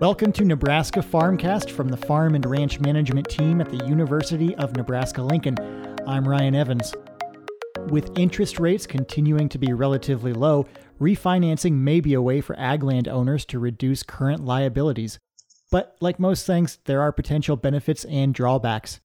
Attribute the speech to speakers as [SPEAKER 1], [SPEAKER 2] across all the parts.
[SPEAKER 1] Welcome to Nebraska Farmcast from the Farm and Ranch Management team at the University of Nebraska Lincoln. I'm Ryan Evans. With interest rates continuing to be relatively low, refinancing may be a way for ag land owners to reduce current liabilities. But like most things, there are potential benefits and drawbacks.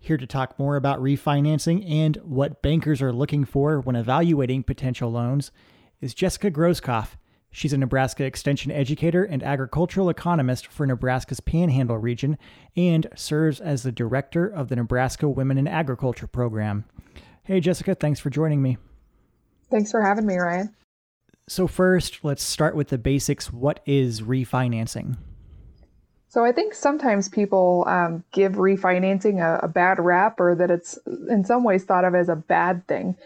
[SPEAKER 1] Here to talk more about refinancing and what bankers are looking for when evaluating potential loans is Jessica Groskopf. She's a Nebraska Extension educator and agricultural economist for Nebraska's Panhandle region and serves as the director of the Nebraska Women in Agriculture program. Hey, Jessica, thanks for joining me.
[SPEAKER 2] Thanks for having me, Ryan.
[SPEAKER 1] So, first, let's start with the basics. What is refinancing?
[SPEAKER 2] So, I think sometimes people um, give refinancing a, a bad rap or that it's in some ways thought of as a bad thing.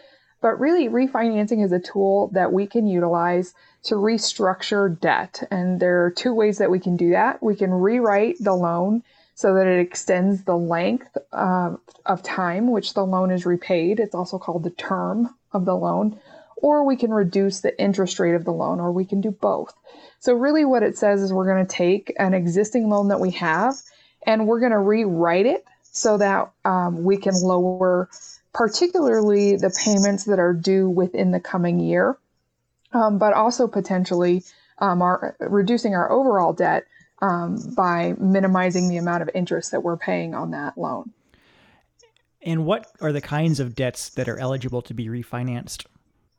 [SPEAKER 2] But really, refinancing is a tool that we can utilize to restructure debt. And there are two ways that we can do that. We can rewrite the loan so that it extends the length uh, of time which the loan is repaid. It's also called the term of the loan. Or we can reduce the interest rate of the loan, or we can do both. So, really, what it says is we're going to take an existing loan that we have and we're going to rewrite it so that um, we can lower particularly the payments that are due within the coming year, um, but also potentially um, our, reducing our overall debt um, by minimizing the amount of interest that we're paying on that loan.
[SPEAKER 1] And what are the kinds of debts that are eligible to be refinanced?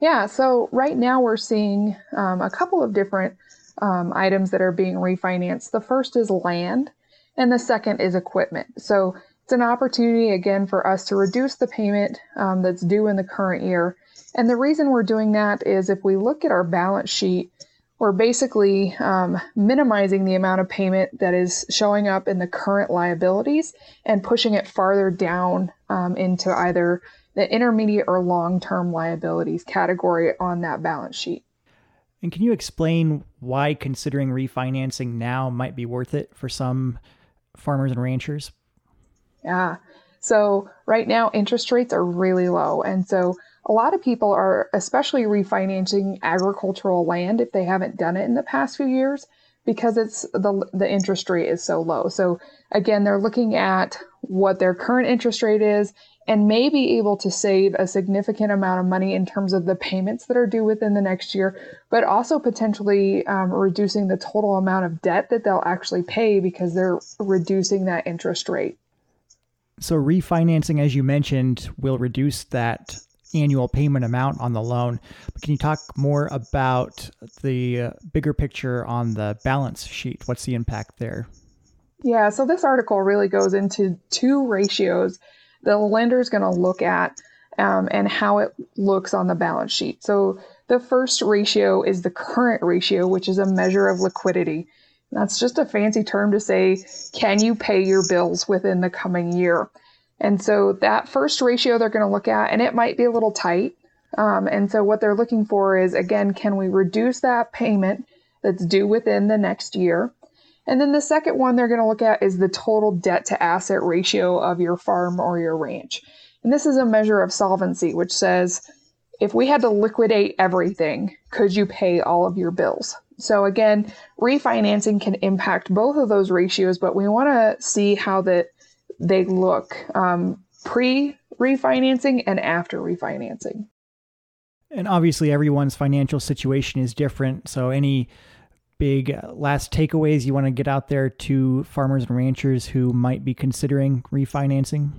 [SPEAKER 2] Yeah, so right now we're seeing um, a couple of different um, items that are being refinanced. The first is land, and the second is equipment. So it's an opportunity again for us to reduce the payment um, that's due in the current year. And the reason we're doing that is if we look at our balance sheet, we're basically um, minimizing the amount of payment that is showing up in the current liabilities and pushing it farther down um, into either the intermediate or long term liabilities category on that balance sheet.
[SPEAKER 1] And can you explain why considering refinancing now might be worth it for some farmers and ranchers?
[SPEAKER 2] Yeah. So right now, interest rates are really low. And so a lot of people are especially refinancing agricultural land if they haven't done it in the past few years because it's the the interest rate is so low. So again, they're looking at what their current interest rate is and may be able to save a significant amount of money in terms of the payments that are due within the next year, but also potentially um, reducing the total amount of debt that they'll actually pay because they're reducing that interest rate.
[SPEAKER 1] So refinancing, as you mentioned, will reduce that annual payment amount on the loan. But can you talk more about the uh, bigger picture on the balance sheet? What's the impact there?
[SPEAKER 2] Yeah, so this article really goes into two ratios the lender is going to look at um, and how it looks on the balance sheet. So the first ratio is the current ratio, which is a measure of liquidity. That's just a fancy term to say, can you pay your bills within the coming year? And so that first ratio they're going to look at, and it might be a little tight. Um, and so what they're looking for is, again, can we reduce that payment that's due within the next year? And then the second one they're going to look at is the total debt to asset ratio of your farm or your ranch. And this is a measure of solvency, which says if we had to liquidate everything, could you pay all of your bills? So again, refinancing can impact both of those ratios, but we want to see how that they look um, pre refinancing and after refinancing.
[SPEAKER 1] And obviously, everyone's financial situation is different. So, any big last takeaways you want to get out there to farmers and ranchers who might be considering refinancing?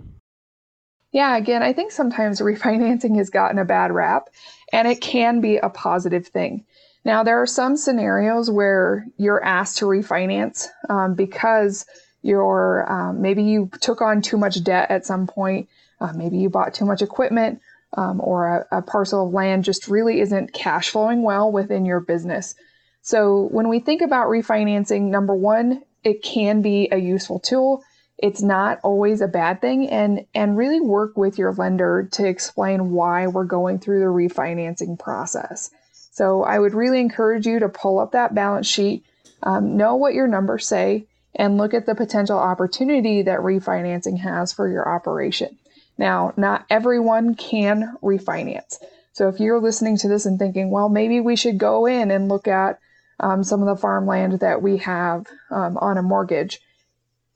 [SPEAKER 2] Yeah, again, I think sometimes refinancing has gotten a bad rap, and it can be a positive thing. Now, there are some scenarios where you're asked to refinance um, because you're um, maybe you took on too much debt at some point, uh, maybe you bought too much equipment, um, or a, a parcel of land just really isn't cash flowing well within your business. So, when we think about refinancing, number one, it can be a useful tool. It's not always a bad thing, and and really work with your lender to explain why we're going through the refinancing process. So I would really encourage you to pull up that balance sheet, um, know what your numbers say, and look at the potential opportunity that refinancing has for your operation. Now, not everyone can refinance. So if you're listening to this and thinking, well, maybe we should go in and look at um, some of the farmland that we have um, on a mortgage.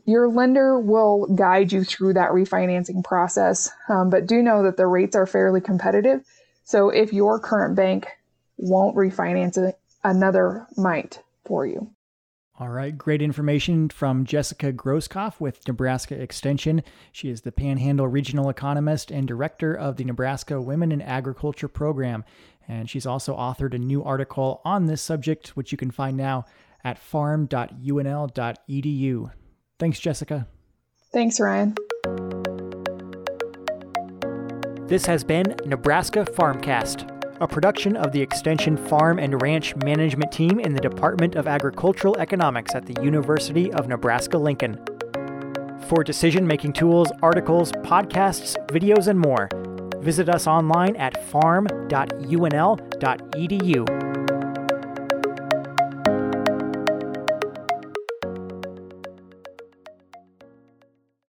[SPEAKER 2] Your lender will guide you through that refinancing process, um, but do know that the rates are fairly competitive. So if your current bank won't refinance it, another might for you.
[SPEAKER 1] All right, great information from Jessica Groskopf with Nebraska Extension. She is the Panhandle Regional Economist and Director of the Nebraska Women in Agriculture Program. And she's also authored a new article on this subject, which you can find now at farm.unl.edu. Thanks, Jessica.
[SPEAKER 2] Thanks, Ryan.
[SPEAKER 1] This has been Nebraska Farmcast a production of the Extension Farm and Ranch Management Team in the Department of Agricultural Economics at the University of Nebraska Lincoln. For decision making tools, articles, podcasts, videos, and more, visit us online at farm.unl.edu.